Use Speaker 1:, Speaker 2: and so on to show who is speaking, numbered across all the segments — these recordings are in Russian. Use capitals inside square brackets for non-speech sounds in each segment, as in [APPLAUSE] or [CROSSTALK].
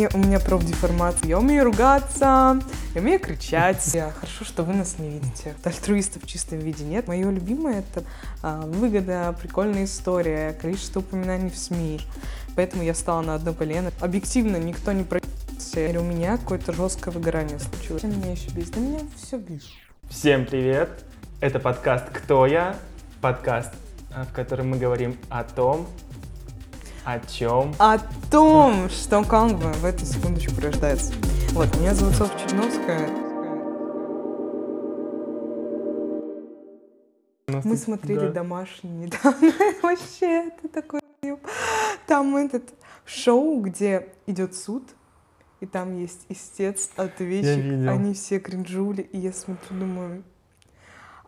Speaker 1: Не, у меня профдеформация. Я умею ругаться, я умею кричать. Я, хорошо, что вы нас не видите. Альтруистов в чистом виде нет. Мое любимое — это а, выгода, прикольная история, количество упоминаний в СМИ. Поэтому я стала на одно колено. Объективно никто не. Или у меня какое-то жесткое выгорание случилось. Меня еще бесит? Да меня все бесит.
Speaker 2: Всем привет! Это подкаст «Кто я?» Подкаст, а, в котором мы говорим о том, о чем?
Speaker 1: О том, что бы в эту секундочку рождается. Вот, меня зовут Софья Черновская. Мы смотрели да. домашний недавно. [LAUGHS] Вообще, это такой... Там этот шоу, где идет суд, и там есть истец, ответчик. Они все кринжули, и я смотрю, думаю,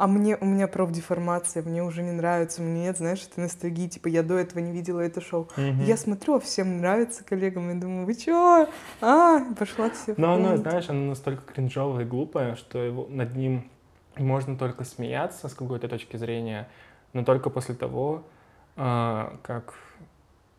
Speaker 1: а мне, у меня профдеформация, мне уже не нравится, мне нет, знаешь, это ностальгии, типа, я до этого не видела это шоу. Угу. Я смотрю, а всем нравится коллегам, и думаю, вы чё? А, пошла все.
Speaker 2: Но оно, знаешь, оно настолько кринжовое и глупое, что его, над ним можно только смеяться с какой-то точки зрения, но только после того, а, как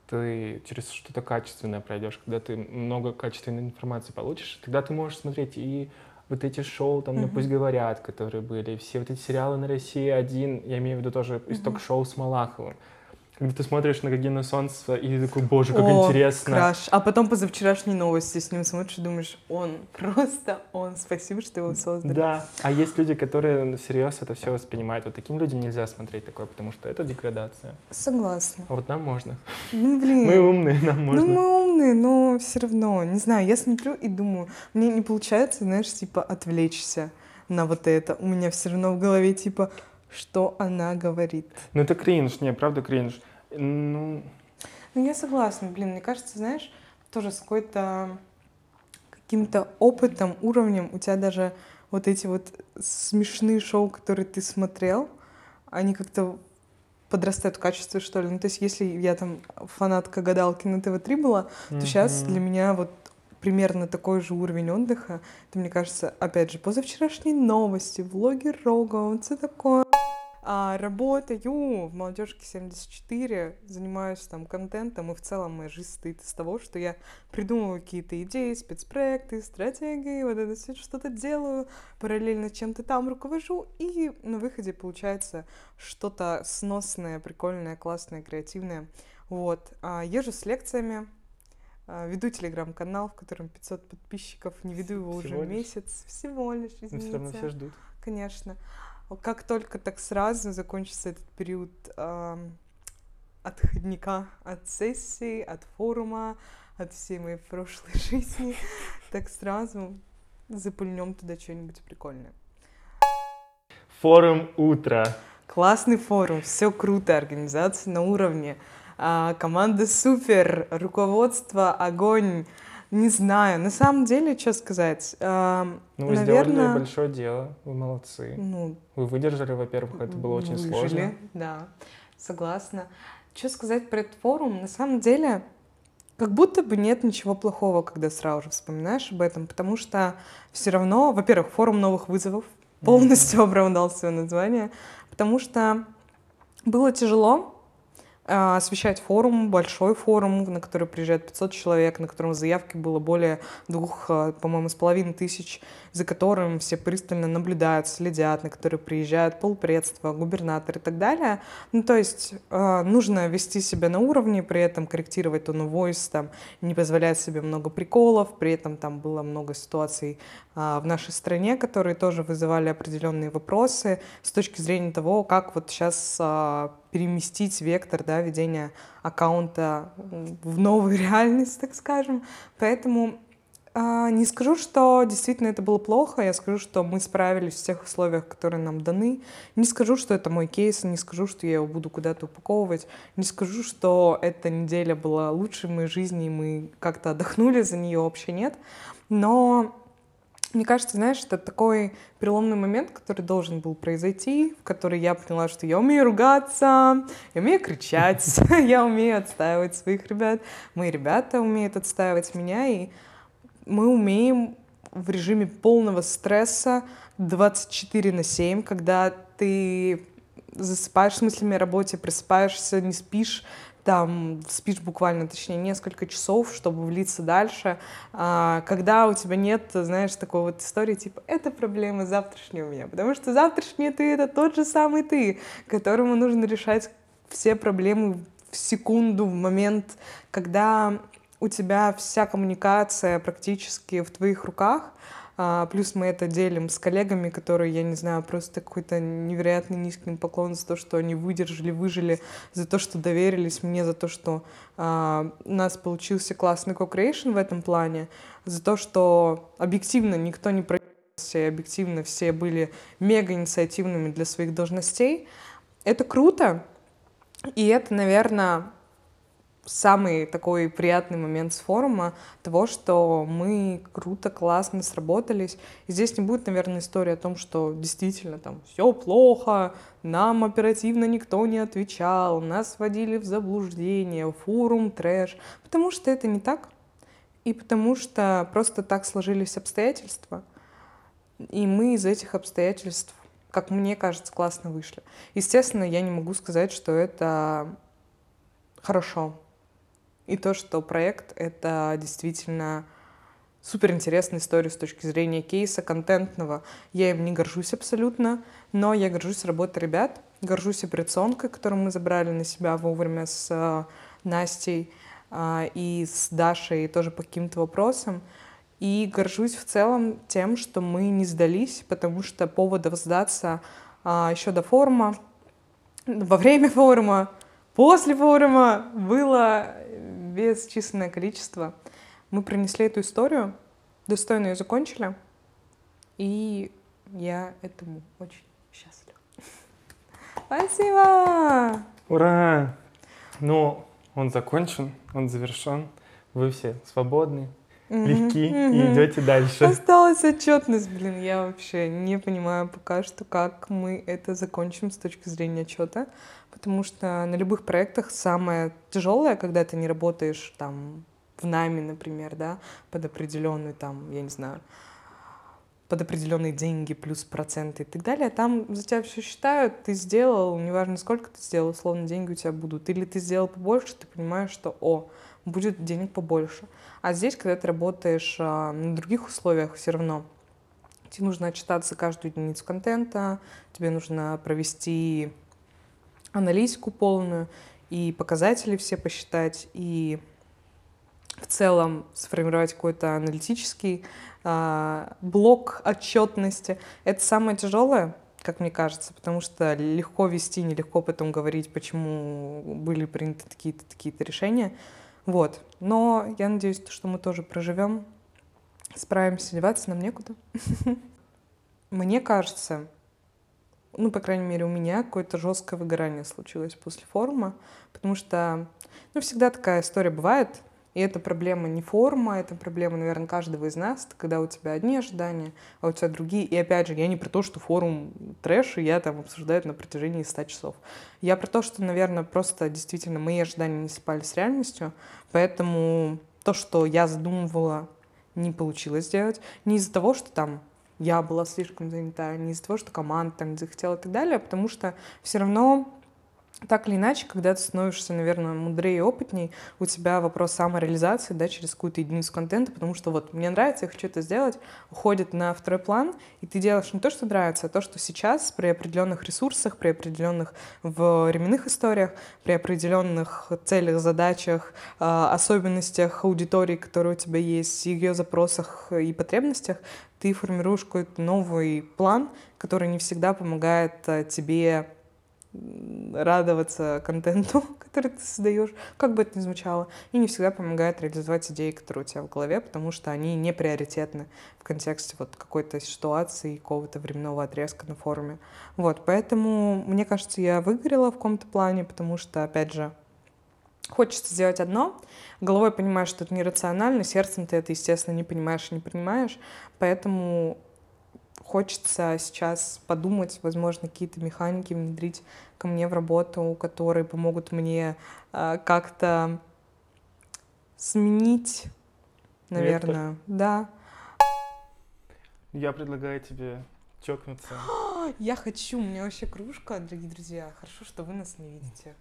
Speaker 2: ты через что-то качественное пройдешь, когда ты много качественной информации получишь, тогда ты можешь смотреть и вот эти шоу, там, ну, пусть говорят, которые были, все вот эти сериалы на России один, я имею в виду тоже из ток-шоу с Малаховым когда ты смотришь на Гагина Солнце и такой, боже, как О, интересно.
Speaker 1: краш. А потом по завчерашней новости с ним смотришь и думаешь, он, [LAUGHS] просто он, спасибо, что его создали.
Speaker 2: Да, а есть люди, которые всерьез это все воспринимают. Вот таким людям нельзя смотреть такое, потому что это деградация.
Speaker 1: Согласна.
Speaker 2: А вот нам можно.
Speaker 1: Ну, блин.
Speaker 2: Мы умные, нам
Speaker 1: ну,
Speaker 2: можно.
Speaker 1: Ну, мы умные, но все равно, не знаю, я смотрю и думаю, мне не получается, знаешь, типа, отвлечься на вот это. У меня все равно в голове, типа, что она говорит.
Speaker 2: Ну это кринж, не, правда кринж. Ну...
Speaker 1: Ну я согласна, блин, мне кажется, знаешь, тоже с какой-то каким-то опытом, уровнем у тебя даже вот эти вот смешные шоу, которые ты смотрел, они как-то подрастают в качестве, что ли. Ну, то есть, если я там фанатка гадалки на ТВ-3 была, то mm-hmm. сейчас для меня вот примерно такой же уровень отдыха. Это, мне кажется, опять же, позавчерашние новости, влоги Рога, все такое. А, работаю в молодежке 74, занимаюсь там контентом, и в целом моя жизнь состоит из того, что я придумываю какие-то идеи, спецпроекты, стратегии, вот это все что-то делаю, параллельно чем-то там руковожу, и на выходе получается что-то сносное, прикольное, классное, креативное. Вот. А, езжу с лекциями, веду телеграм-канал, в котором 500 подписчиков, не веду его всего уже лишь? месяц, всего лишь, извините. Но все
Speaker 2: равно все ждут.
Speaker 1: Конечно как только так сразу закончится этот период э, отходника от сессии, от форума, от всей моей прошлой [LAUGHS] жизни, так сразу запульнем туда что-нибудь прикольное.
Speaker 2: Форум утро.
Speaker 1: Классный форум, все круто, организация на уровне, а, команда супер, руководство огонь, не знаю, на самом деле, что сказать. Э,
Speaker 2: ну, вы наверное... сделали большое дело, вы молодцы. Ну, вы выдержали, во-первых, это было очень выжили, сложно.
Speaker 1: Да, согласна. Что сказать про этот форум? На самом деле, как будто бы нет ничего плохого, когда сразу же вспоминаешь об этом, потому что все равно, во-первых, форум новых вызовов полностью [LAUGHS] mm-hmm. оправдал свое название, потому что было тяжело, а, освещать форум, большой форум, на который приезжает 500 человек, на котором заявки было более двух, а, по-моему, с половиной тысяч, за которым все пристально наблюдают, следят, на который приезжают полпредства, губернатор и так далее. Ну, то есть э, нужно вести себя на уровне, при этом корректировать тон voice, там, не позволять себе много приколов, при этом там было много ситуаций в нашей стране, которые тоже вызывали определенные вопросы с точки зрения того, как вот сейчас переместить вектор да, ведения аккаунта в новую [LAUGHS] реальность, так скажем. Поэтому а, не скажу, что действительно это было плохо, я скажу, что мы справились в тех условиях, которые нам даны. Не скажу, что это мой кейс, не скажу, что я его буду куда-то упаковывать, не скажу, что эта неделя была лучшей в моей жизни, и мы как-то отдохнули за нее, вообще нет. Но мне кажется, знаешь, это такой переломный момент, который должен был произойти, в который я поняла, что я умею ругаться, я умею кричать, [LAUGHS] [LAUGHS] я умею отстаивать своих ребят, мои ребята умеют отстаивать меня, и мы умеем в режиме полного стресса 24 на 7, когда ты засыпаешь с мыслями о работе, просыпаешься, не спишь, там спишь буквально, точнее, несколько часов, чтобы влиться дальше, а, когда у тебя нет, знаешь, такой вот истории, типа, это проблема завтрашнего меня, потому что завтрашний ты — это тот же самый ты, которому нужно решать все проблемы в секунду, в момент, когда у тебя вся коммуникация практически в твоих руках, а, плюс мы это делим с коллегами, которые, я не знаю, просто какой-то невероятный низкий поклон за то, что они выдержали, выжили, за то, что доверились мне, за то, что а, у нас получился классный co-creation в этом плане, за то, что объективно никто не проявился, и объективно все были мега инициативными для своих должностей. Это круто, и это, наверное, самый такой приятный момент с форума того, что мы круто, классно сработались. И здесь не будет, наверное, история о том, что действительно там все плохо, нам оперативно никто не отвечал, нас вводили в заблуждение, форум, трэш. Потому что это не так. И потому что просто так сложились обстоятельства. И мы из этих обстоятельств, как мне кажется, классно вышли. Естественно, я не могу сказать, что это хорошо и то, что проект — это действительно супер интересная история с точки зрения кейса контентного. Я им не горжусь абсолютно, но я горжусь работой ребят, горжусь операционкой, которую мы забрали на себя вовремя с э, Настей э, и с Дашей тоже по каким-то вопросам. И горжусь в целом тем, что мы не сдались, потому что поводов сдаться э, еще до форума, во время форума, после форума было бесчисленное количество. Мы принесли эту историю, достойно ее закончили, и я этому очень счастлива. Спасибо!
Speaker 2: Ура! Ну, он закончен, он завершен. Вы все свободны, легки и идете дальше.
Speaker 1: Осталась отчетность, блин, я вообще не понимаю пока что, как мы это закончим с точки зрения отчета, потому что на любых проектах самое тяжелое, когда ты не работаешь там в нами, например, да, под определенный там, я не знаю, под определенные деньги плюс проценты и так далее, там за тебя все считают, ты сделал, неважно сколько ты сделал, условно деньги у тебя будут. Или ты сделал побольше, ты понимаешь, что, о, будет денег побольше. А здесь, когда ты работаешь а, на других условиях, все равно тебе нужно отчитаться каждую единицу контента, тебе нужно провести аналитику полную и показатели все посчитать, и в целом сформировать какой-то аналитический а, блок отчетности. Это самое тяжелое, как мне кажется, потому что легко вести, нелегко потом говорить, почему были приняты такие-то такие-то решения. Вот. Но я надеюсь, что мы тоже проживем, справимся, деваться нам некуда. [LAUGHS] Мне кажется, ну, по крайней мере, у меня какое-то жесткое выгорание случилось после форума, потому что, ну, всегда такая история бывает, и это проблема не форма, это проблема, наверное, каждого из нас, когда у тебя одни ожидания, а у тебя другие. И опять же, я не про то, что форум трэш, и я там обсуждаю это на протяжении 100 часов. Я про то, что, наверное, просто действительно мои ожидания не спали с реальностью, поэтому то, что я задумывала, не получилось сделать. Не из-за того, что там я была слишком занята, не из-за того, что команда там захотела и так далее, а потому что все равно так или иначе, когда ты становишься, наверное, мудрее и опытней, у тебя вопрос самореализации, да, через какую-то единицу контента, потому что вот мне нравится, я хочу это сделать, уходит на второй план, и ты делаешь не то, что нравится, а то, что сейчас при определенных ресурсах, при определенных временных историях, при определенных целях, задачах, а, особенностях аудитории, которые у тебя есть, ее запросах и потребностях, ты формируешь какой-то новый план, который не всегда помогает а, тебе радоваться контенту, [LAUGHS] который ты создаешь, как бы это ни звучало, и не всегда помогает реализовать идеи, которые у тебя в голове, потому что они не приоритетны в контексте вот какой-то ситуации, какого-то временного отрезка на форуме. Вот, поэтому, мне кажется, я выгорела в каком-то плане, потому что, опять же, хочется сделать одно, головой понимаешь, что это нерационально, сердцем ты это, естественно, не понимаешь и не принимаешь, поэтому хочется сейчас подумать, возможно, какие-то механики внедрить ко мне в работу, которые помогут мне э, как-то сменить, наверное, Вектор. да.
Speaker 2: Я предлагаю тебе чокнуться. [GASPS]
Speaker 1: Я хочу, у меня вообще кружка, дорогие друзья. Хорошо, что вы нас не видите.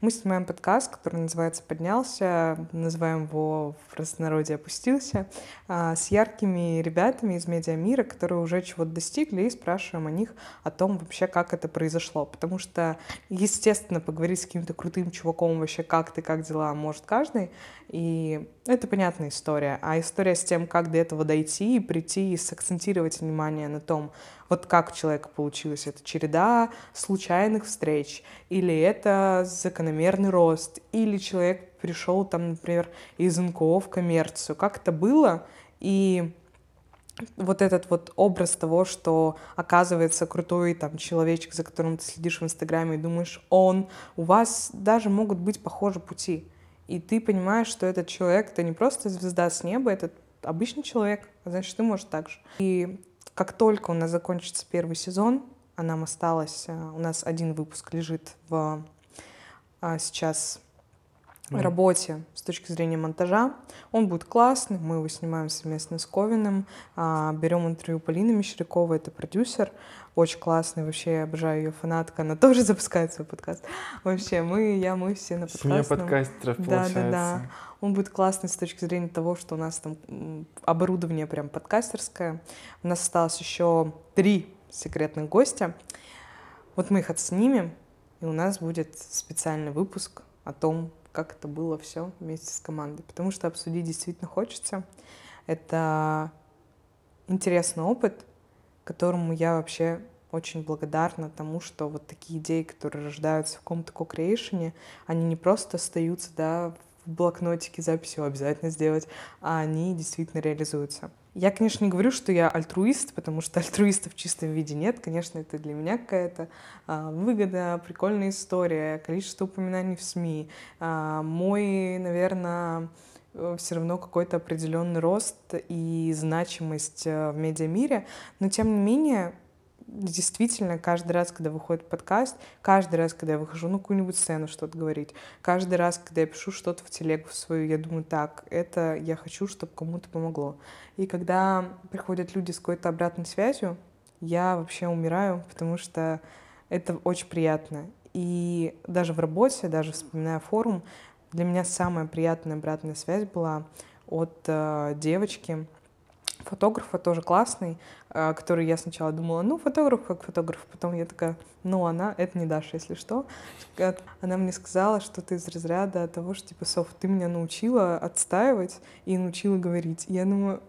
Speaker 1: Мы снимаем подкаст, который называется «Поднялся», называем его в простонародье «Опустился», а, с яркими ребятами из медиамира, которые уже чего-то достигли, и спрашиваем о них, о том вообще, как это произошло. Потому что, естественно, поговорить с каким-то крутым чуваком вообще, как ты, как дела, может каждый, и это понятная история. А история с тем, как до этого дойти и прийти и сакцентировать внимание на том, вот как у человека получилось. Это череда случайных встреч, или это закономерный рост, или человек пришел там, например, из НКО в коммерцию. Как это было? И вот этот вот образ того, что оказывается крутой там человечек, за которым ты следишь в Инстаграме и думаешь, он, у вас даже могут быть похожи пути. И ты понимаешь, что этот человек — это не просто звезда с неба, это обычный человек, значит, ты можешь так же. И как только у нас закончится первый сезон, а нам осталось, э, у нас один выпуск лежит в а, сейчас mm. работе точки зрения монтажа. Он будет классный, мы его снимаем совместно с Ковиным, а, берем интервью Полины Мещеряковой, это продюсер, очень классный, вообще я обожаю ее фанатка, она [LAUGHS] тоже запускает свой подкаст. Вообще, мы, я, мы все на подкасте.
Speaker 2: Семья подкастеров, получается. Да, да, да.
Speaker 1: Он будет классный с точки зрения того, что у нас там оборудование прям подкастерское. У нас осталось еще три секретных гостя. Вот мы их отснимем, и у нас будет специальный выпуск о том, как это было все вместе с командой. Потому что обсудить действительно хочется. Это интересный опыт, которому я вообще очень благодарна тому, что вот такие идеи, которые рождаются в каком-то ко-креейшене, они не просто остаются, да, в блокнотике записью обязательно сделать, а они действительно реализуются. Я, конечно, не говорю, что я альтруист, потому что [LAUGHS] альтруиста в чистом виде нет. Конечно, это для меня какая-то а, выгода, прикольная история, количество упоминаний в СМИ. А, мой, наверное, все равно какой-то определенный рост и значимость э, в медиамире. Но, тем не менее, действительно, каждый раз, когда выходит подкаст, каждый раз, когда я выхожу на какую-нибудь сцену что-то говорить, каждый раз, когда я пишу что-то в телегу свою, я думаю, так, это я хочу, чтобы кому-то помогло. И когда приходят люди с какой-то обратной связью, я вообще умираю, потому что это очень приятно. И даже в работе, даже вспоминая форум, для меня самая приятная обратная связь была от э, девочки, фотографа тоже классный, э, который я сначала думала, ну, фотограф как фотограф, потом я такая, ну, она, это не Даша, если что. Она мне сказала, что ты из разряда того, что, типа, Соф, ты меня научила отстаивать и научила говорить. Я думаю,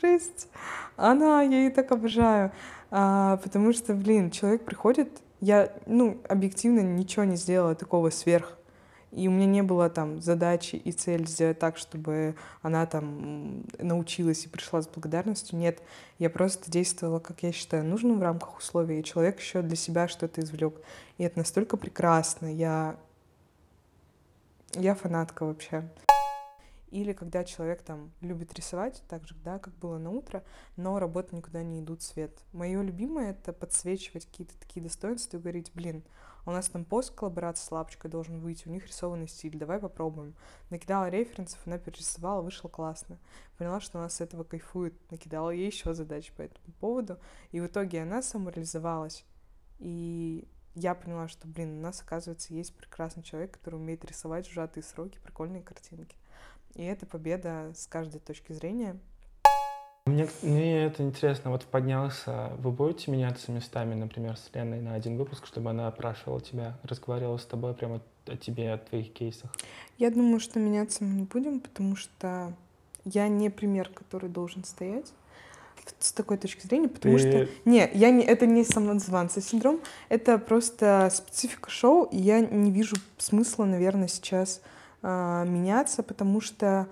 Speaker 1: жесть, она, я ее так обожаю. А, потому что, блин, человек приходит, я, ну, объективно ничего не сделала такого сверх и у меня не было там задачи и цели сделать так, чтобы она там научилась и пришла с благодарностью. Нет, я просто действовала, как я считаю, нужным в рамках условий, и человек еще для себя что-то извлек. И это настолько прекрасно. Я, я фанатка вообще. Или когда человек там любит рисовать, так же, да, как было на утро, но работа никуда не идут свет. Мое любимое — это подсвечивать какие-то такие достоинства и говорить, блин, у нас там пост коллаборации с Лапочкой должен выйти, у них рисованный стиль, давай попробуем. Накидала референсов, она перерисовала, вышло классно. Поняла, что она с этого кайфует, накидала ей еще задачи по этому поводу, и в итоге она самореализовалась. И я поняла, что, блин, у нас, оказывается, есть прекрасный человек, который умеет рисовать в сжатые сроки прикольные картинки. И это победа с каждой точки зрения.
Speaker 2: Мне, мне это интересно, вот поднялся, вы будете меняться местами, например, с Леной на один выпуск, чтобы она опрашивала тебя, разговаривала с тобой прямо о тебе, о твоих кейсах?
Speaker 1: Я думаю, что меняться мы не будем, потому что я не пример, который должен стоять с такой точки зрения, потому Ты... что... Не, я не, это не самозванца синдром, это просто специфика шоу, и я не вижу смысла, наверное, сейчас э, меняться, потому что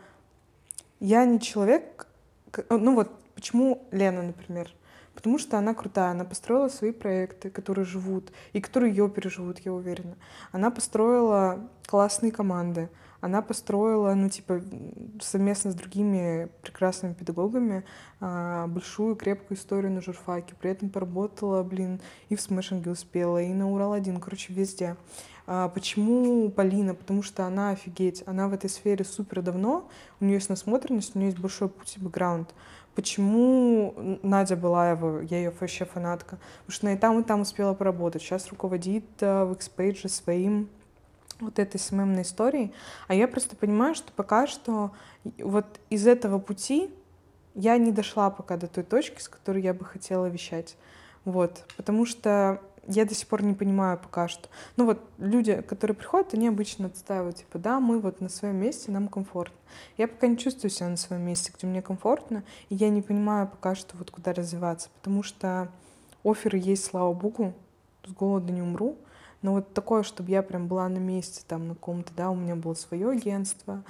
Speaker 1: я не человек, ну вот почему Лена, например? Потому что она крутая, она построила свои проекты, которые живут, и которые ее переживут, я уверена. Она построила классные команды, она построила, ну, типа, совместно с другими прекрасными педагогами а, большую крепкую историю на журфаке. При этом поработала, блин, и в смешинге успела, и на Урал-1, короче, везде. А почему Полина? Потому что она офигеть, она в этой сфере супер давно, у нее есть насмотренность, у нее есть большой путь и бэкграунд. Почему Надя Балаева, я ее вообще фанатка, потому что она и там, и там успела поработать. Сейчас руководит э, в Xpage своим вот этой СММной истории, а я просто понимаю, что пока что вот из этого пути я не дошла пока до той точки, с которой я бы хотела вещать. Вот, потому что я до сих пор не понимаю пока что. Ну вот люди, которые приходят, они обычно отстаивают, типа, да, мы вот на своем месте, нам комфортно. Я пока не чувствую себя на своем месте, где мне комфортно, и я не понимаю пока что вот куда развиваться, потому что оферы есть, слава богу, с голода не умру, но вот такое, чтобы я прям была на месте там на ком-то, да, у меня было свое агентство,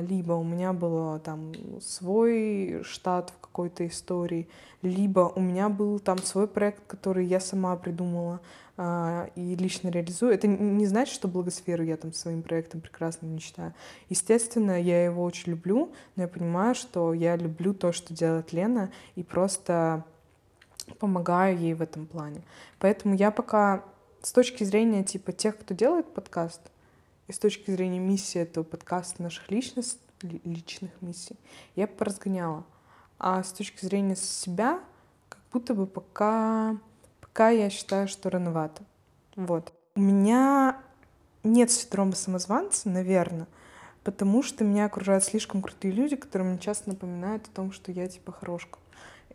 Speaker 1: либо у меня был там свой штат в какой-то истории, либо у меня был там свой проект, который я сама придумала а, и лично реализую. Это не значит, что благосферу я там своим проектом прекрасно мечтаю. Естественно, я его очень люблю, но я понимаю, что я люблю то, что делает Лена, и просто помогаю ей в этом плане. Поэтому я пока с точки зрения типа тех, кто делает подкаст, и с точки зрения миссии этого подкаста, наших личность, личных миссий, я поразгоняла. А с точки зрения себя, как будто бы пока, пока я считаю, что рановато. Вот. У меня нет синдрома самозванца, наверное, потому что меня окружают слишком крутые люди, которые мне часто напоминают о том, что я типа хорошка.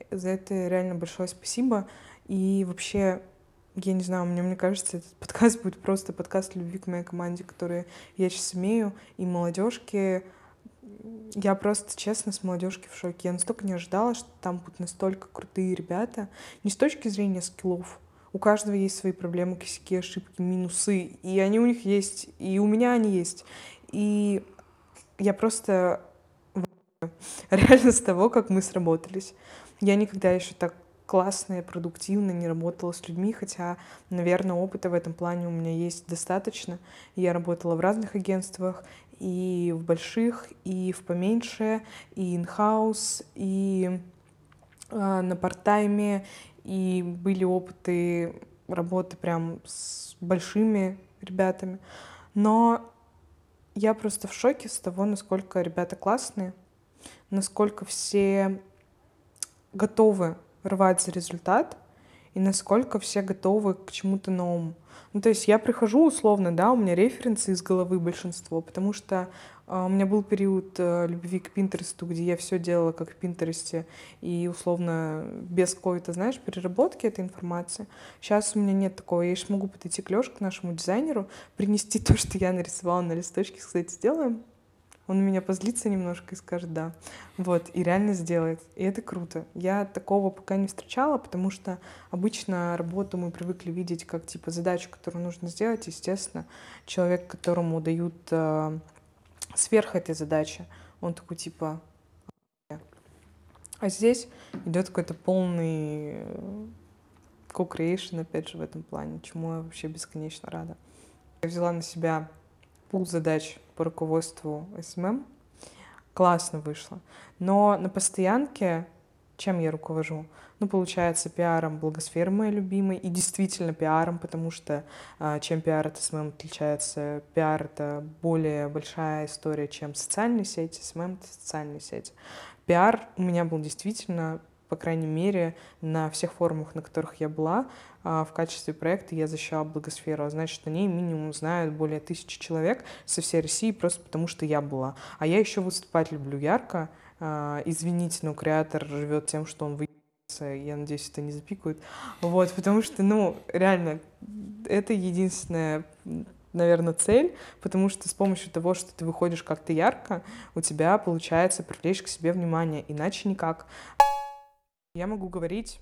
Speaker 1: За это реально большое спасибо. И вообще я не знаю, мне, мне кажется, этот подкаст будет просто подкаст любви к моей команде, которую я сейчас имею, и молодежки. Я просто, честно, с молодежки в шоке. Я настолько не ожидала, что там будут настолько крутые ребята. Не с точки зрения скиллов. У каждого есть свои проблемы, косяки, ошибки, минусы. И они у них есть, и у меня они есть. И я просто [LAUGHS] реально с того, как мы сработались. Я никогда еще так классно и продуктивно, не работала с людьми, хотя, наверное, опыта в этом плане у меня есть достаточно. Я работала в разных агентствах, и в больших, и в поменьше, и in-house, и э, на парт-тайме, и были опыты работы прям с большими ребятами. Но я просто в шоке с того, насколько ребята классные, насколько все готовы рвать за результат и насколько все готовы к чему-то новому. Ну, то есть я прихожу условно, да, у меня референсы из головы большинство, потому что э, у меня был период э, любви к Пинтересту, где я все делала как в Пинтересте, и условно без какой-то, знаешь, переработки этой информации. Сейчас у меня нет такого. Я еще могу подойти к Лёше, к нашему дизайнеру, принести [LAUGHS] то, что я нарисовала на листочке, сказать, сделаем он меня позлится немножко и скажет «да». Вот, и реально сделает. И это круто. Я такого пока не встречала, потому что обычно работу мы привыкли видеть как, типа, задачу, которую нужно сделать. Естественно, человек, которому дают э, сверх этой задачи, он такой, типа, а здесь идет какой-то полный co-creation, опять же, в этом плане, чему я вообще бесконечно рада. Я взяла на себя пул задач по руководству СММ. Классно вышло. Но на постоянке чем я руковожу? Ну, получается, пиаром благосферы моей любимой, и действительно пиаром, потому что а, чем пиар от СММ отличается? Пиар — это более большая история, чем социальные сети, СММ — это социальные сети. Пиар у меня был действительно по крайней мере, на всех форумах, на которых я была, а, в качестве проекта я защищала благосферу. А значит, на ней минимум знают более тысячи человек со всей России просто потому, что я была. А я еще выступать люблю ярко. А, извините, но креатор живет тем, что он выебется. Я надеюсь, это не запикают. Вот, потому что, ну, реально, это единственная наверное, цель, потому что с помощью того, что ты выходишь как-то ярко, у тебя получается привлечь к себе внимание, иначе никак. Я могу говорить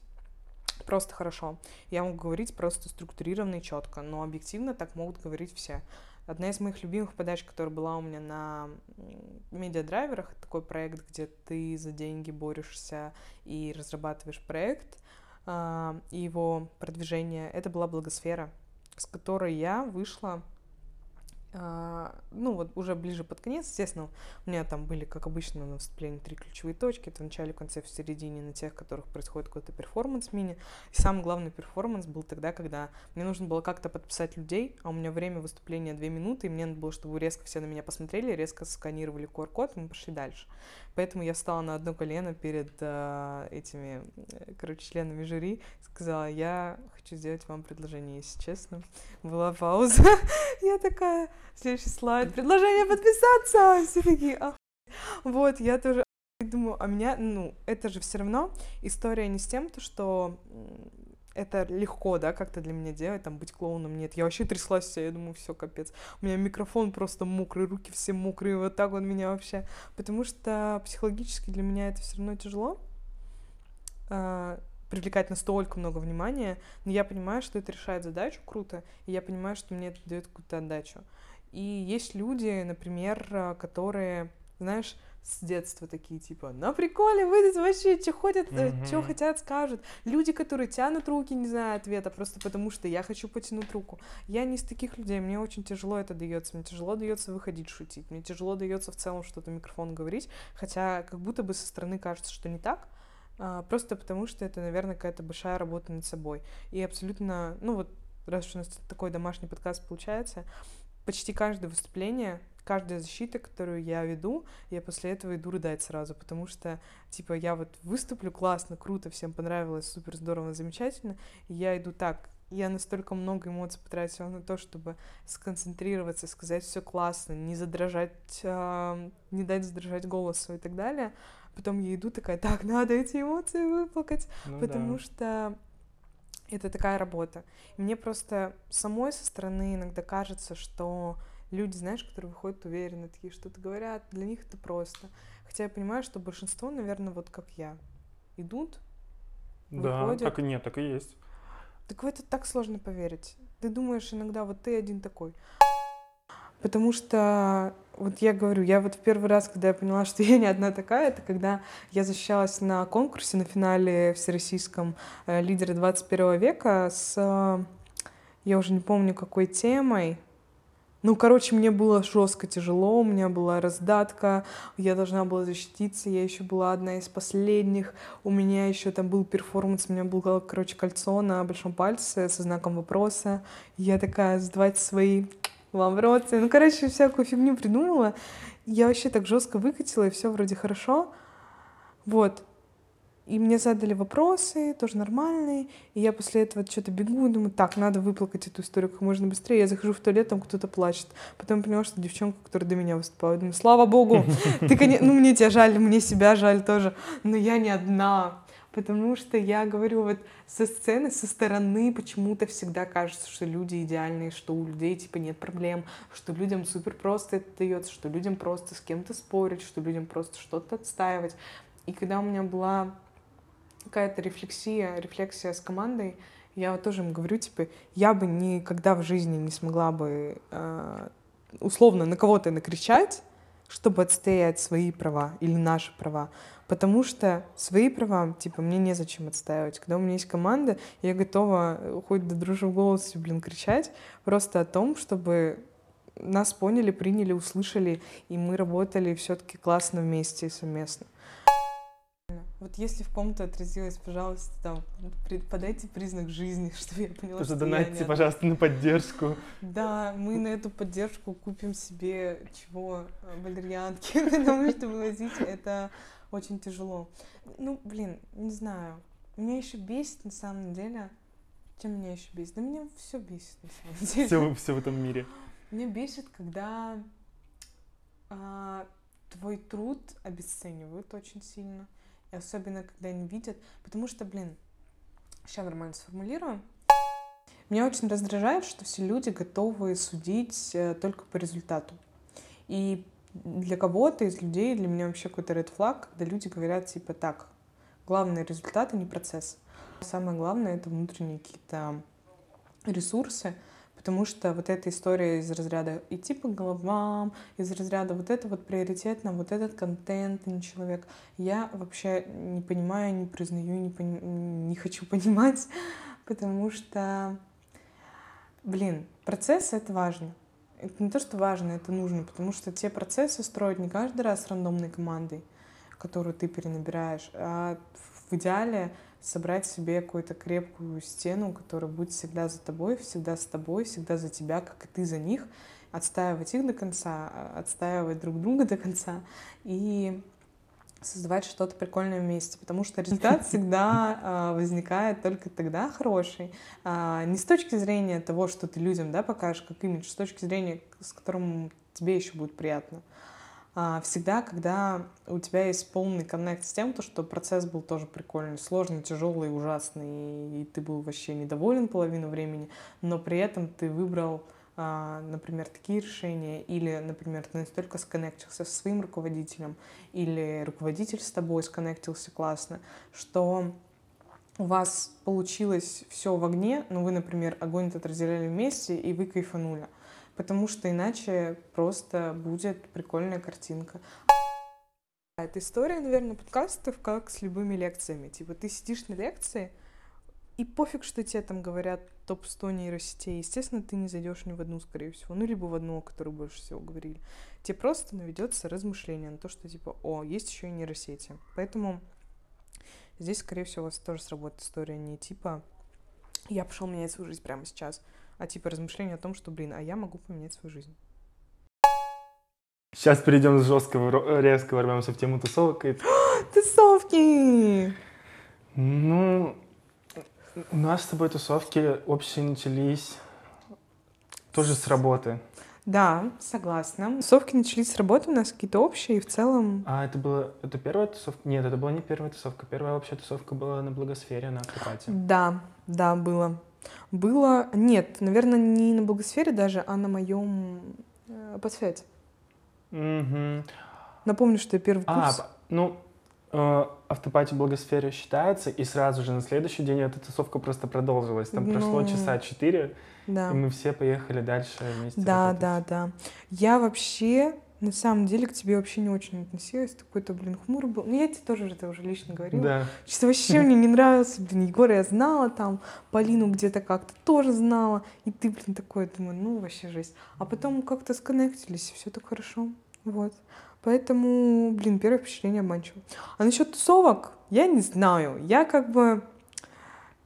Speaker 1: просто хорошо. Я могу говорить просто структурированно и четко, но объективно так могут говорить все. Одна из моих любимых подач, которая была у меня на медиадрайверах, такой проект, где ты за деньги борешься и разрабатываешь проект, а, и его продвижение, это была благосфера, с которой я вышла ну вот уже ближе под конец, естественно, у меня там были, как обычно, на выступлении три ключевые точки. Это в начале, в конце, в середине, на тех, которых происходит какой-то перформанс-мини. И самый главный перформанс был тогда, когда мне нужно было как-то подписать людей, а у меня время выступления две минуты, и мне надо было, чтобы резко все на меня посмотрели, резко сканировали QR-код, и мы пошли дальше. Поэтому я встала на одно колено перед э, этими, короче, членами жюри, сказала, я хочу сделать вам предложение, если честно. Была пауза. [LAUGHS] я такая, Следующий слайд. Предложение подписаться. [LAUGHS] Все такие, ах. Вот, я тоже думаю, а меня, ну, это же все равно история не с тем, то, что это легко, да, как-то для меня делать, там, быть клоуном, нет, я вообще тряслась вся, я думаю, все, капец, у меня микрофон просто мокрый, руки все мокрые, вот так вот меня вообще, потому что психологически для меня это все равно тяжело, а, привлекать настолько много внимания, но я понимаю, что это решает задачу круто, и я понимаю, что мне это дает какую-то отдачу. И есть люди, например, которые, знаешь, с детства такие, типа, на приколе, выйдут вообще, что ходят, mm-hmm. Э, что хотят, скажут. Люди, которые тянут руки, не знаю ответа, просто потому что я хочу потянуть руку. Я не из таких людей, мне очень тяжело это дается, мне тяжело дается выходить шутить, мне тяжело дается в целом что-то микрофон говорить, хотя как будто бы со стороны кажется, что не так, просто потому что это, наверное, какая-то большая работа над собой. И абсолютно, ну вот, раз уж у нас такой домашний подкаст получается, почти каждое выступление каждая защита, которую я веду, я после этого иду рыдать сразу, потому что, типа, я вот выступлю классно, круто, всем понравилось, супер здорово, замечательно, и я иду так, я настолько много эмоций потратила на то, чтобы сконцентрироваться, сказать все классно, не задрожать, э, не дать задрожать голосу и так далее. Потом я иду такая, так, надо эти эмоции выплакать, ну, потому да. что это такая работа. И мне просто самой со стороны иногда кажется, что люди, знаешь, которые выходят уверенно, такие что-то говорят, для них это просто. Хотя я понимаю, что большинство, наверное, вот как я, идут,
Speaker 2: да, выходят. так и нет, так и есть.
Speaker 1: Так в это так сложно поверить. Ты думаешь иногда, вот ты один такой. Потому что, вот я говорю, я вот в первый раз, когда я поняла, [LAUGHS] что я не одна такая, это когда я защищалась на конкурсе на финале всероссийском э, лидера 21 века с, э, я уже не помню, какой темой, ну, короче, мне было жестко тяжело, у меня была раздатка, я должна была защититься, я еще была одна из последних, у меня еще там был перформанс, у меня было, короче, кольцо на большом пальце со знаком вопроса, я такая, сдавать свои вам рот, ну, короче, всякую фигню придумала, я вообще так жестко выкатила, и все вроде хорошо, вот, и мне задали вопросы, тоже нормальные. И я после этого что-то бегу думаю, так, надо выплакать эту историю как можно быстрее. Я захожу в туалет, там кто-то плачет. Потом поняла, что девчонка, которая до меня выступала. Думаю, слава богу, ты, конечно, ну мне тебя жаль, мне себя жаль тоже. Но я не одна. Потому что я говорю, вот со сцены, со стороны почему-то всегда кажется, что люди идеальные, что у людей типа нет проблем, что людям супер просто это дается, что людям просто с кем-то спорить, что людям просто что-то отстаивать. И когда у меня была какая-то рефлексия, рефлексия с командой. Я вот тоже им говорю, типа, я бы никогда в жизни не смогла бы э, условно на кого-то накричать, чтобы отстоять свои права или наши права. Потому что свои права, типа, мне незачем отстаивать. Когда у меня есть команда, я готова э, хоть до дрожи в голосе, блин, кричать просто о том, чтобы нас поняли, приняли, услышали, и мы работали все-таки классно вместе и совместно. Вот если в ком-то отразилось, пожалуйста, там, подайте признак жизни, [LAUGHS] чтобы я поняла,
Speaker 2: Тоже что я не пожалуйста, на поддержку.
Speaker 1: Да, мы на эту поддержку купим себе чего? Валерьянки, [LAUGHS] потому что вывозить это очень тяжело. Ну, блин, не знаю. Меня еще бесит, на самом деле. Чем меня еще бесит? Да меня все бесит, на самом [LAUGHS] деле.
Speaker 2: Все, все в этом мире.
Speaker 1: Меня бесит, когда а, твой труд обесценивают очень сильно и особенно, когда они видят, потому что, блин, сейчас нормально сформулирую. Меня очень раздражает, что все люди готовы судить э, только по результату. И для кого-то из людей, для меня вообще какой-то red flag, когда люди говорят типа так, главный результат, а не процесс. Самое главное — это внутренние какие-то ресурсы, Потому что вот эта история из разряда идти по головам, из разряда вот это вот приоритетно, вот этот контент, а не человек, я вообще не понимаю, не признаю, не, пони... не хочу понимать, [LAUGHS] потому что, блин, процесс — это важно. Это не то, что важно, это нужно, потому что те процессы строят не каждый раз рандомной командой, которую ты перенабираешь, а в идеале собрать себе какую-то крепкую стену, которая будет всегда за тобой, всегда с тобой, всегда за тебя, как и ты за них, отстаивать их до конца, отстаивать друг друга до конца. И создавать что-то прикольное вместе, потому что результат [LAUGHS] всегда э, возникает только тогда хороший. Э, не с точки зрения того, что ты людям да, покажешь как имидж, с точки зрения, с которым тебе еще будет приятно. А всегда, когда у тебя есть полный коннект с тем, то, что процесс был тоже прикольный, сложный, тяжелый, ужасный, и ты был вообще недоволен половину времени, но при этом ты выбрал а, например, такие решения, или, например, ты настолько сконнектился со своим руководителем, или руководитель с тобой сконнектился классно, что у вас получилось все в огне, но вы, например, огонь этот разделяли вместе, и вы кайфанули. Потому что иначе просто будет прикольная картинка. Это история, наверное, подкастов, как с любыми лекциями. Типа ты сидишь на лекции, и пофиг, что тебе там говорят топ-100 нейросетей. Естественно, ты не зайдешь ни в одну, скорее всего. Ну, либо в одну, о которой больше всего говорили. Тебе просто наведется размышление на то, что типа, о, есть еще и нейросети. Поэтому здесь, скорее всего, у вас тоже сработает история не типа я пошел менять свою жизнь прямо сейчас, а типа размышление о том, что, блин, а я могу поменять свою жизнь.
Speaker 2: Сейчас перейдем с жесткого, резко ворвемся в тему тусовок. И... [GASPS]
Speaker 1: Тусовки!
Speaker 2: Ну, у нас с тобой тусовки общие начались тоже с работы.
Speaker 1: Да, согласна. Тусовки начались с работы у нас какие-то общие, и в целом...
Speaker 2: А это была... Это первая тусовка? Нет, это была не первая тусовка. Первая вообще тусовка была на Благосфере, на Акропате.
Speaker 1: Да, да, было. Было... Нет, наверное, не на Благосфере даже, а на моем э, подсвете.
Speaker 2: Угу.
Speaker 1: Напомню, что я первый а, курс.
Speaker 2: А, ну, Э, автопати Благосфере считается, и сразу же на следующий день эта тусовка просто продолжилась. Там ну, прошло часа четыре, да. и мы все поехали дальше вместе.
Speaker 1: Да, да, да. Я вообще на самом деле к тебе вообще не очень относилась. Такой-то, блин, хмурый был. Ну, я тебе тоже это уже лично говорила.
Speaker 2: Да.
Speaker 1: Что вообще мне не нравился. Блин, Егора я знала там, Полину где-то как-то тоже знала. И ты, блин, такой, думаю, ну, вообще жесть. А потом как-то сконнектились, и все так хорошо. Вот. Поэтому, блин, первое впечатление обманчиво. А насчет тусовок, я не знаю. Я как бы...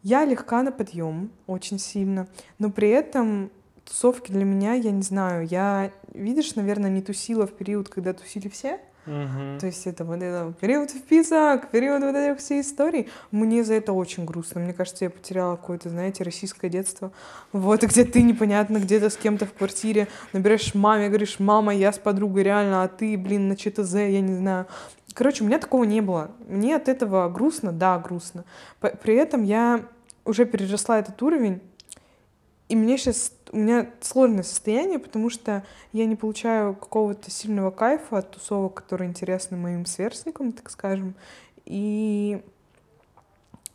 Speaker 1: Я легка на подъем очень сильно, но при этом тусовки для меня, я не знаю, я, видишь, наверное, не тусила в период, когда тусили все,
Speaker 2: Угу.
Speaker 1: То есть это вот это период вписок, период вот этих всей истории. Мне за это очень грустно. Мне кажется, я потеряла какое-то, знаете, российское детство. Вот, где ты непонятно где-то с кем-то в квартире набираешь маме, говоришь, мама, я с подругой реально, а ты, блин, на ЧТЗ, я не знаю. Короче, у меня такого не было. Мне от этого грустно, да, грустно. При этом я уже переросла этот уровень, и мне сейчас у меня сложное состояние, потому что я не получаю какого-то сильного кайфа от тусовок, которые интересны моим сверстникам, так скажем. И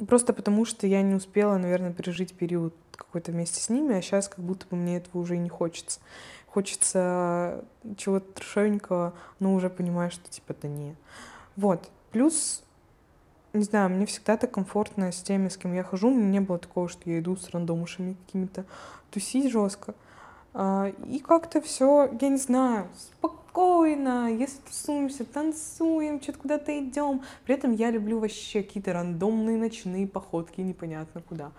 Speaker 1: просто потому что я не успела, наверное, пережить период какой-то вместе с ними, а сейчас как будто бы мне этого уже и не хочется. Хочется чего-то трешовенького, но уже понимаю, что типа да не. Вот. Плюс не знаю, мне всегда так комфортно с теми, с кем я хожу. У меня не было такого, что я иду с рандомушами какими-то тусить жестко. А, и как-то все, я не знаю, спокойно, если тусуемся, танцуем, что-то куда-то идем. При этом я люблю вообще какие-то рандомные ночные походки непонятно куда.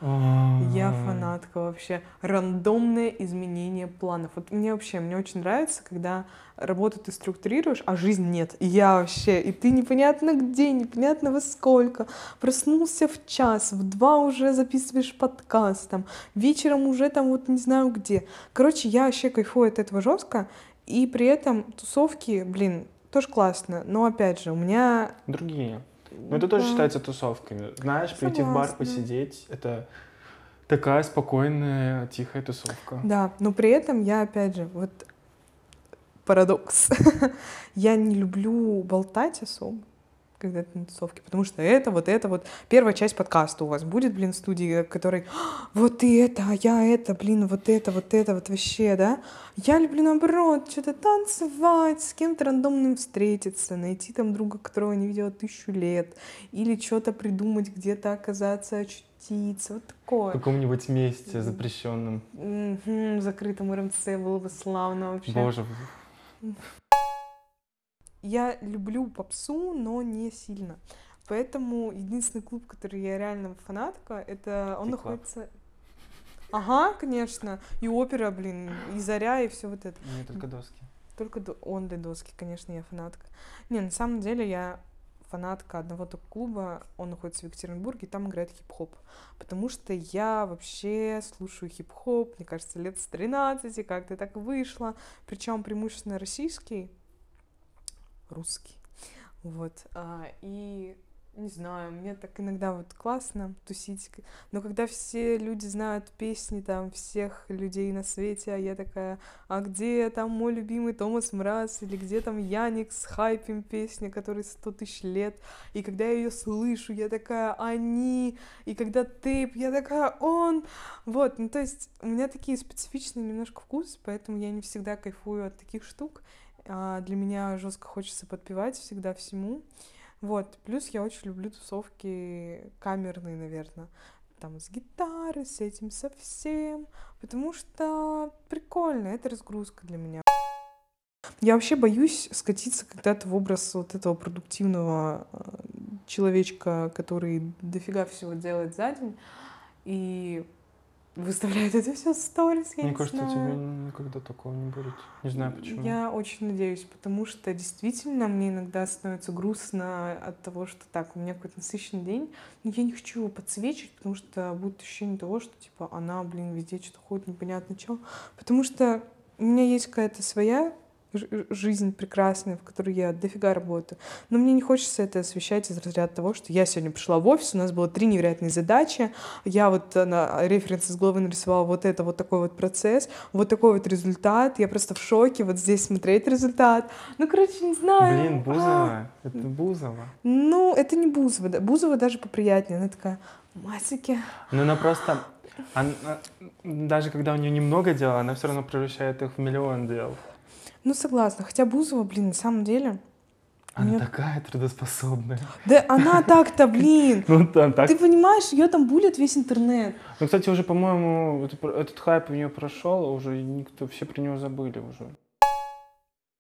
Speaker 1: Я фанатка вообще. Рандомное изменение планов. Вот мне вообще, мне очень нравится, когда работу ты структурируешь, а жизнь нет. И я вообще, и ты непонятно где, непонятно во сколько. Проснулся в час, в два уже записываешь подкаст, там, вечером уже там вот не знаю где. Короче, я вообще кайфую от этого жестко, и при этом тусовки, блин, тоже классно, но опять же, у меня...
Speaker 2: Другие. Но это да. тоже считается тусовками. Знаешь, Согласна. прийти в бар, посидеть, это такая спокойная, тихая тусовка.
Speaker 1: Да, но при этом я, опять же, вот парадокс. [LAUGHS] я не люблю болтать особо когда на тусовке, потому что это, вот это, вот первая часть подкаста у вас будет, блин, в студии, который вот и это, а я это, блин, вот это, вот это, вот вообще, да? Я люблю, наоборот, что-то танцевать, с кем-то рандомным встретиться, найти там друга, которого не видела тысячу лет, или что-то придумать, где-то оказаться, очутиться, вот такое.
Speaker 2: В каком-нибудь месте запрещенном.
Speaker 1: Mm-hmm, закрытом РМЦ было бы славно вообще.
Speaker 2: Боже,
Speaker 1: я люблю попсу, но не сильно. Поэтому единственный клуб, который я реально фанатка, это он Тикла. находится... Ага, конечно. И опера, блин, и заря, и все вот это.
Speaker 2: Не только доски.
Speaker 1: Только до... он для доски, конечно, я фанатка. Не, на самом деле я фанатка одного только клуба, он находится в Екатеринбурге, и там играет хип-хоп. Потому что я вообще слушаю хип-хоп, мне кажется, лет с 13, как-то так вышло. Причем преимущественно российский, русский. Вот. А, и не знаю, мне так иногда вот классно тусить, но когда все люди знают песни там всех людей на свете, а я такая, а где там мой любимый Томас Мраз, или где там Яник с хайпем песня, который сто тысяч лет, и когда я ее слышу, я такая, они, и когда тейп, я такая, он, вот, ну то есть у меня такие специфичные немножко вкусы, поэтому я не всегда кайфую от таких штук, для меня жестко хочется подпевать всегда всему, вот, плюс я очень люблю тусовки камерные, наверное. Там с гитарой, с этим совсем. Потому что прикольно, это разгрузка для меня. Я вообще боюсь скатиться когда-то в образ вот этого продуктивного э, человечка, который дофига всего делает за день. И выставляет это все в сторис,
Speaker 2: Мне кажется, знаю. тебе никогда такого не будет. Не знаю почему.
Speaker 1: Я очень надеюсь, потому что действительно мне иногда становится грустно от того, что так, у меня какой-то насыщенный день, но я не хочу его подсвечивать, потому что будет ощущение того, что типа она, блин, везде что-то ходит, непонятно что. Потому что у меня есть какая-то своя жизнь прекрасная, в которой я дофига работаю. Но мне не хочется это освещать из разряда того, что я сегодня пришла в офис, у нас было три невероятные задачи, я вот на референсе с головы нарисовала вот это, вот такой вот процесс, вот такой вот результат, я просто в шоке, вот здесь смотреть результат. Ну, короче, не знаю.
Speaker 2: Блин, Бузова, а. это Бузова.
Speaker 1: Ну, это не Бузова, Бузова даже поприятнее, она такая, масики.
Speaker 2: Ну, она просто, она, даже когда у нее немного дел, она все равно превращает их в миллион дел.
Speaker 1: Ну, согласна. Хотя Бузова, блин, на самом деле...
Speaker 2: Она нее... такая трудоспособная.
Speaker 1: Да она так-то, блин. [LAUGHS]
Speaker 2: Ну, там так.
Speaker 1: Ты понимаешь, ее там булит весь интернет.
Speaker 2: Ну, кстати, уже, по-моему, этот хайп у нее прошел, а уже никто, все про нее забыли уже.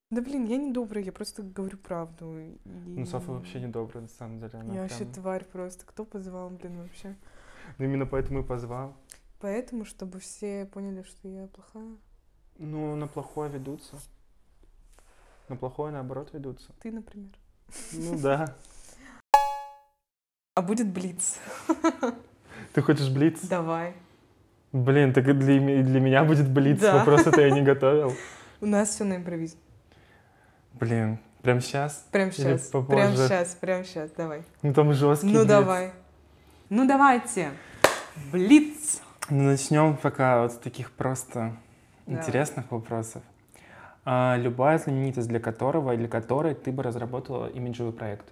Speaker 1: Да блин, я не добрая, я просто говорю правду. И...
Speaker 2: Ну, Софа вообще не добрая, на самом деле. Она
Speaker 1: я прям... вообще тварь просто. Кто позвал, блин, вообще?
Speaker 2: Ну, именно поэтому и позвал.
Speaker 1: Поэтому, чтобы все поняли, что я плохая?
Speaker 2: Ну, на плохое ведутся. На плохое, наоборот, ведутся.
Speaker 1: Ты, например.
Speaker 2: Ну да.
Speaker 1: А будет блиц.
Speaker 2: Ты хочешь блиц?
Speaker 1: Давай.
Speaker 2: Блин, так и для, для меня будет блиц. Да. Вопрос это я не готовил.
Speaker 1: У нас все на импровизе.
Speaker 2: Блин, прям сейчас?
Speaker 1: Прям сейчас. Прям сейчас, прям сейчас, давай.
Speaker 2: Ну там жесткий
Speaker 1: Ну блиц. давай. Ну давайте. Блиц.
Speaker 2: Ну, начнем пока вот с таких просто да. интересных вопросов. А, любая знаменитость, для которого или которой ты бы разработала имиджевый проект?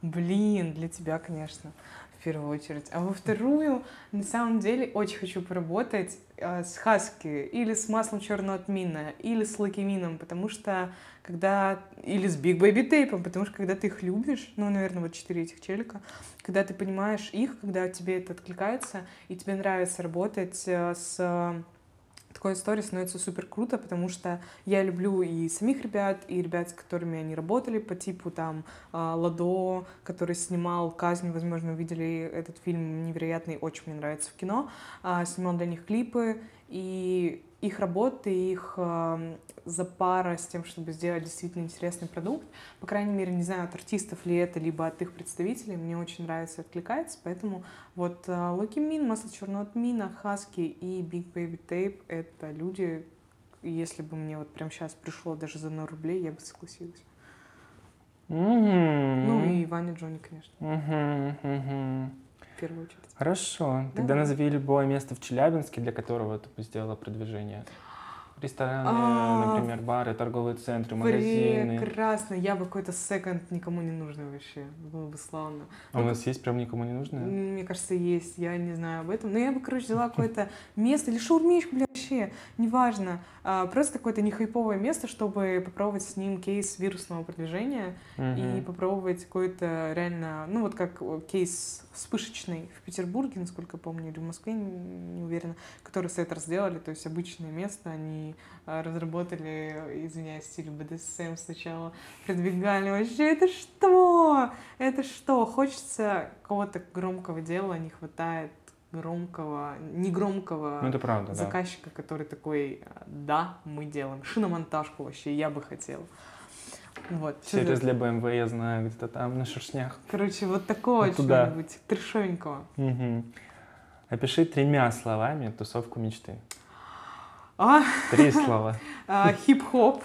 Speaker 1: Блин, для тебя, конечно, в первую очередь. А во вторую, на самом деле, очень хочу поработать э, с Хаски или с маслом черного тмина, или с лакимином, потому что когда... Или с Big Baby Tape, потому что когда ты их любишь, ну, наверное, вот четыре этих челика, когда ты понимаешь их, когда тебе это откликается, и тебе нравится работать э, с такой истории становится супер круто, потому что я люблю и самих ребят, и ребят, с которыми они работали, по типу там а, Ладо, который снимал «Казнь», возможно, видели этот фильм невероятный, очень мне нравится в кино, а, снимал для них клипы, и их работы, их э, запара с тем, чтобы сделать действительно интересный продукт. По крайней мере, не знаю, от артистов ли это, либо от их представителей, мне очень нравится, откликается, поэтому вот э, Локи Мин, Масло Черного Тмина, Хаски и Big Baby Tape — это люди, если бы мне вот прямо сейчас пришло даже за 0 рублей, я бы согласилась.
Speaker 2: Mm-hmm.
Speaker 1: Ну и Ваня Джонни, конечно.
Speaker 2: Mm-hmm. Mm-hmm
Speaker 1: в первую очередь.
Speaker 2: Хорошо. Тогда назови любое место в Челябинске, для которого ты сделала продвижение. Рестораны, а, например, бары, торговые центры, магазины.
Speaker 1: Прекрасно. Я бы какой-то секонд никому не нужный вообще. Было бы славно.
Speaker 2: А у нас есть прям никому не нужное?
Speaker 1: Мне кажется, есть. Я не знаю об этом. Но я бы, короче, взяла какое-то место или шаурмичку, бля, вообще. Неважно. А, просто какое-то нехайповое место, чтобы попробовать с ним кейс вирусного продвижения и попробовать какой-то реально, ну вот как кейс вспышечный в Петербурге, насколько я помню, или в Москве, не уверена, который Сеттер сделали, то есть обычное место, они а, разработали, извиняюсь, стиль БДСМ сначала, продвигали. Вообще, это что? Это что? Хочется какого-то громкого дела, не хватает громкого, негромкого
Speaker 2: ну, это правда,
Speaker 1: заказчика,
Speaker 2: да.
Speaker 1: который такой, да, мы делаем. Шиномонтажку вообще я бы хотела. Вот. за-
Speaker 2: для BMW, я знаю, где-то там, на шершнях.
Speaker 1: Короче, вот такого
Speaker 2: Вот
Speaker 1: чего-нибудь трешовенького.
Speaker 2: Мгм. Опиши тремя словами тусовку мечты.
Speaker 1: А,
Speaker 2: Три слова. [LAUGHS]
Speaker 1: а, хип-хоп,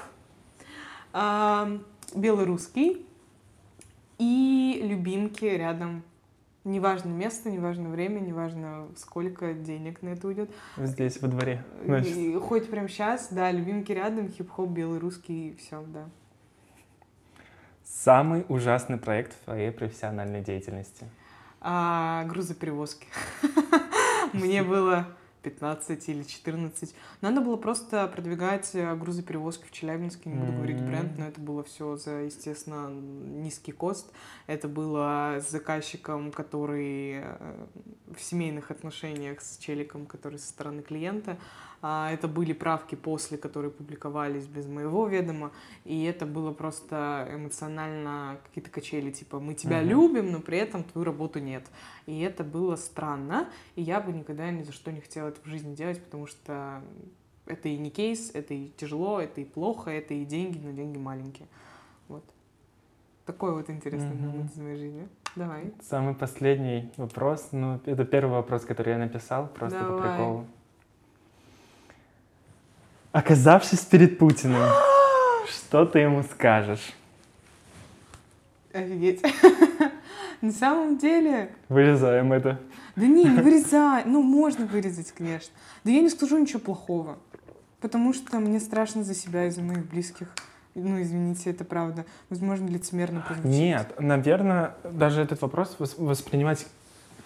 Speaker 1: а, белорусский и любимки рядом. Неважно место, неважно время, неважно сколько денег на это уйдет.
Speaker 2: Здесь, во дворе. Значит,
Speaker 1: И хоть прямо сейчас, да, любимки рядом, хип-хоп, белорусский, все, да.
Speaker 2: самый ужасный проект в твоей профессиональной деятельности.
Speaker 1: А, грузоперевозки. [LAUGHS] Мне было 15 или 14. Надо было просто продвигать э, грузоперевозки в Челябинске, не буду говорить
Speaker 2: М.
Speaker 1: бренд, но это было все за, естественно, низкий кост. Это было с заказчиком, который э, в семейных отношениях с челиком, который со стороны клиента. А, Это были правки после, которые публиковались без моего ведома. И это было просто эмоционально какие-то качели, типа мы тебя
Speaker 2: Мгм.
Speaker 1: любим, но при этом твою работу нет. И это было странно, и я бы никогда ни за что не хотела это в жизни делать, потому что это и не кейс, это и тяжело, это и плохо, это и деньги, но деньги маленькие. Вот. Такой вот интересный
Speaker 2: Мгм.
Speaker 1: момент из моей жизни. Давай.
Speaker 2: Самый последний вопрос. Ну, это первый вопрос, который я написал, просто по
Speaker 1: Давай.
Speaker 2: приколу. Оказавшись перед Путиным, что ты ему скажешь?
Speaker 1: Офигеть. [LAUGHS] На самом деле,
Speaker 2: Вырезаем это.
Speaker 1: Да не, не вырезай. Ну, можно вырезать, конечно. Да я не скажу ничего плохого. Потому что мне страшно за себя и за моих близких. Ну, извините, это правда. Возможно, лицемерно прозвучит.
Speaker 2: Нет, наверное, даже этот вопрос вос- воспринимать...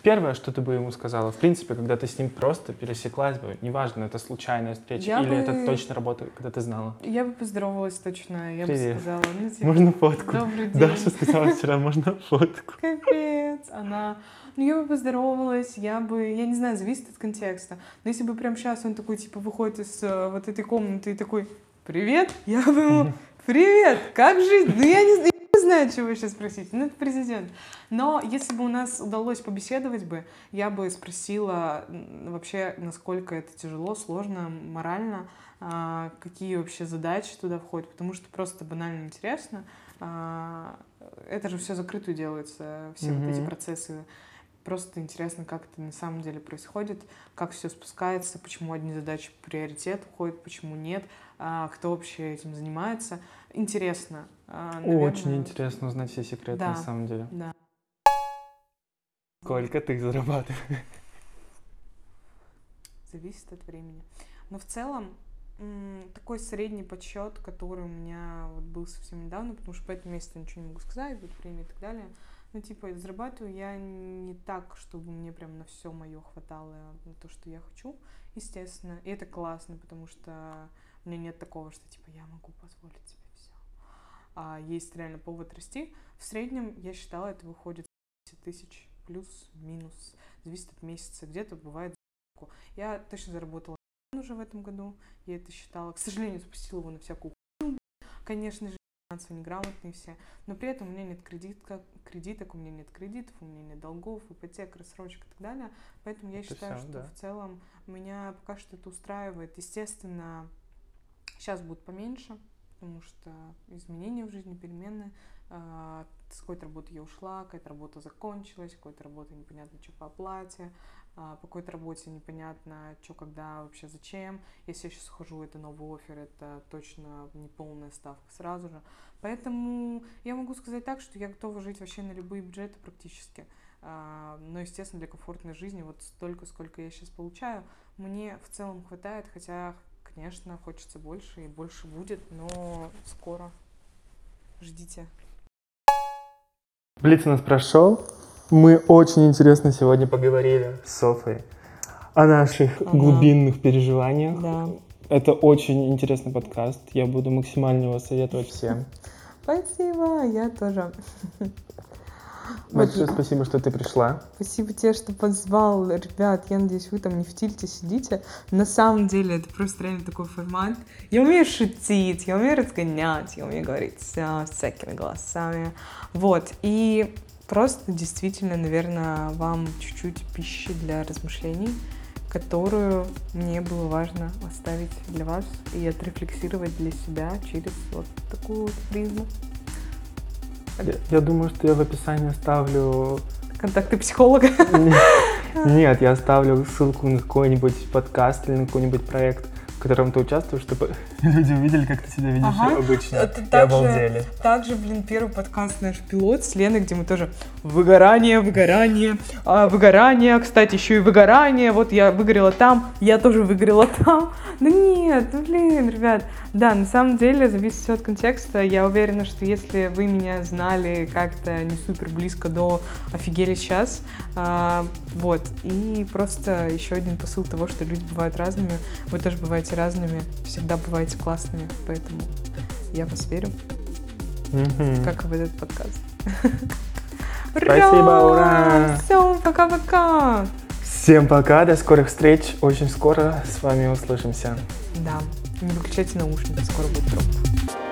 Speaker 2: Первое, что ты бы ему сказала, в принципе, когда ты с ним просто пересеклась бы, неважно, это случайная встреча
Speaker 1: Я
Speaker 2: или
Speaker 1: бы-
Speaker 2: это точно работа, когда ты знала.
Speaker 1: Я бы поздоровалась точно. Я
Speaker 2: Привет.
Speaker 1: бы сказала, ну, типа,
Speaker 2: Можно фотку?
Speaker 1: добрый [LAUGHS] день.
Speaker 2: Даша сказала вчера, [LAUGHS] можно фотку.
Speaker 1: Капец. Она... Ну, я бы поздоровалась, я бы... Я не знаю, зависит от контекста. Но если бы прямо сейчас он такой, типа, выходит из э, вот этой комнаты и такой, привет, я бы ему, привет, как жизнь? Ну, я не, знаю- знаю, чего сейчас спросить. Ну, это президент. Но если бы у нас удалось побеседовать бы, я бы спросила вообще, насколько это тяжело, сложно, морально, а, какие вообще задачи туда входят, потому что просто банально интересно. А, Это же все закрытую делается, все вот эти процессы. Просто интересно, как это на самом деле происходит, как все спускается, почему одни задачи приоритет уходят, почему нет, а, кто вообще этим занимается. Интересно. а,
Speaker 2: Очень
Speaker 1: наверное,
Speaker 2: интересно узнать все секреты
Speaker 1: Да.
Speaker 2: на самом деле.
Speaker 1: Да.
Speaker 2: Сколько ты зарабатываешь?
Speaker 1: зависит от времени. Но в целом такой средний подсчет, который у меня вот был совсем недавно, потому что по этому месяцу ничего не могу сказать, будет время и так далее. Ну, типа, зарабатываю я не так, чтобы мне прям на все мое хватало, на то, что я хочу, естественно. И это классно, потому что у меня нет такого, что, типа, я могу позволить. А есть реально повод расти. В среднем, я считала, это выходит 10 тысяч плюс-минус. Зависит от месяца. Где-то бывает. Я точно заработала уже в этом году. Я это считала. К сожалению, спустила его на всякую хуйню. Конечно же, финансово неграмотные все. Но при этом у меня нет кредитка, кредиток, у меня нет кредитов, у меня нет долгов, ипотек, рассрочек и так далее. Поэтому я
Speaker 2: Это
Speaker 1: считаю,
Speaker 2: всё,
Speaker 1: что
Speaker 2: да.
Speaker 1: в целом меня пока что это устраивает. Естественно, сейчас будет поменьше, потому что изменения в жизни, перемены. А, С какой-то работы я ушла, какая-то работа закончилась, какой-то работа непонятно, что по оплате, а, по какой-то работе непонятно, что, когда, вообще, зачем. Если я сейчас ухожу, это новый офер, это точно не полная ставка сразу же. Поэтому я могу сказать так, что я готова жить вообще на любые бюджеты практически. А, Но, естественно, для комфортной жизни вот столько, сколько я сейчас получаю, мне в целом хватает, хотя, конечно, хочется больше и больше будет, но скоро. Ждите.
Speaker 2: Блиц у нас прошел. Мы очень интересно сегодня поговорили с Софой о наших
Speaker 1: Ага.
Speaker 2: глубинных переживаниях.
Speaker 1: Да.
Speaker 2: Это очень интересный подкаст. Я буду максимально его советовать всем.
Speaker 1: Спасибо, я тоже.
Speaker 2: Большое спасибо, что ты пришла.
Speaker 1: Спасибо тебе, что позвал. Ребят, я надеюсь, вы там не в тильте сидите. На самом деле, это просто реально такой формат. Я умею шутить, я умею разгонять, я умею говорить э, всякими голосами. Вот, и просто действительно, наверное, вам чуть-чуть пищи для размышлений, которую мне было важно оставить для вас и отрефлексировать для себя через вот такую вот призму.
Speaker 2: Я, я думаю, что я в описании оставлю...
Speaker 1: Контакты психолога? [LAUGHS]
Speaker 2: Нет, я оставлю ссылку на какой-нибудь подкаст или на какой-нибудь проект, в котором ты участвуешь, чтобы [LAUGHS] люди увидели, как ты себя видишь
Speaker 1: Ага.
Speaker 2: обычно.
Speaker 1: Это
Speaker 2: и
Speaker 1: так же-
Speaker 2: обалдели.
Speaker 1: Также, блин, первый подкаст наш пилот с Леной, где мы тоже выгорание, выгорание, а, выгорание, кстати, еще и выгорание. Вот я выгорела там, я тоже выгорела там. [LAUGHS] Да нет, ну блин, ребят. Да, на самом деле зависит все от контекста. Я уверена, что если вы меня знали как-то не супер близко до офигели сейчас, а, вот. И просто еще один посыл того, что люди бывают разными, вы тоже бываете разными, всегда бываете классными, поэтому я вас верю
Speaker 2: Мгм.
Speaker 1: как и в этот подкаст.
Speaker 2: Спасибо, ура!
Speaker 1: Все, пока-пока!
Speaker 2: Всем пока, до скорых встреч. Очень скоро с вами услышимся.
Speaker 1: Да, не выключайте наушники, скоро будет дроп.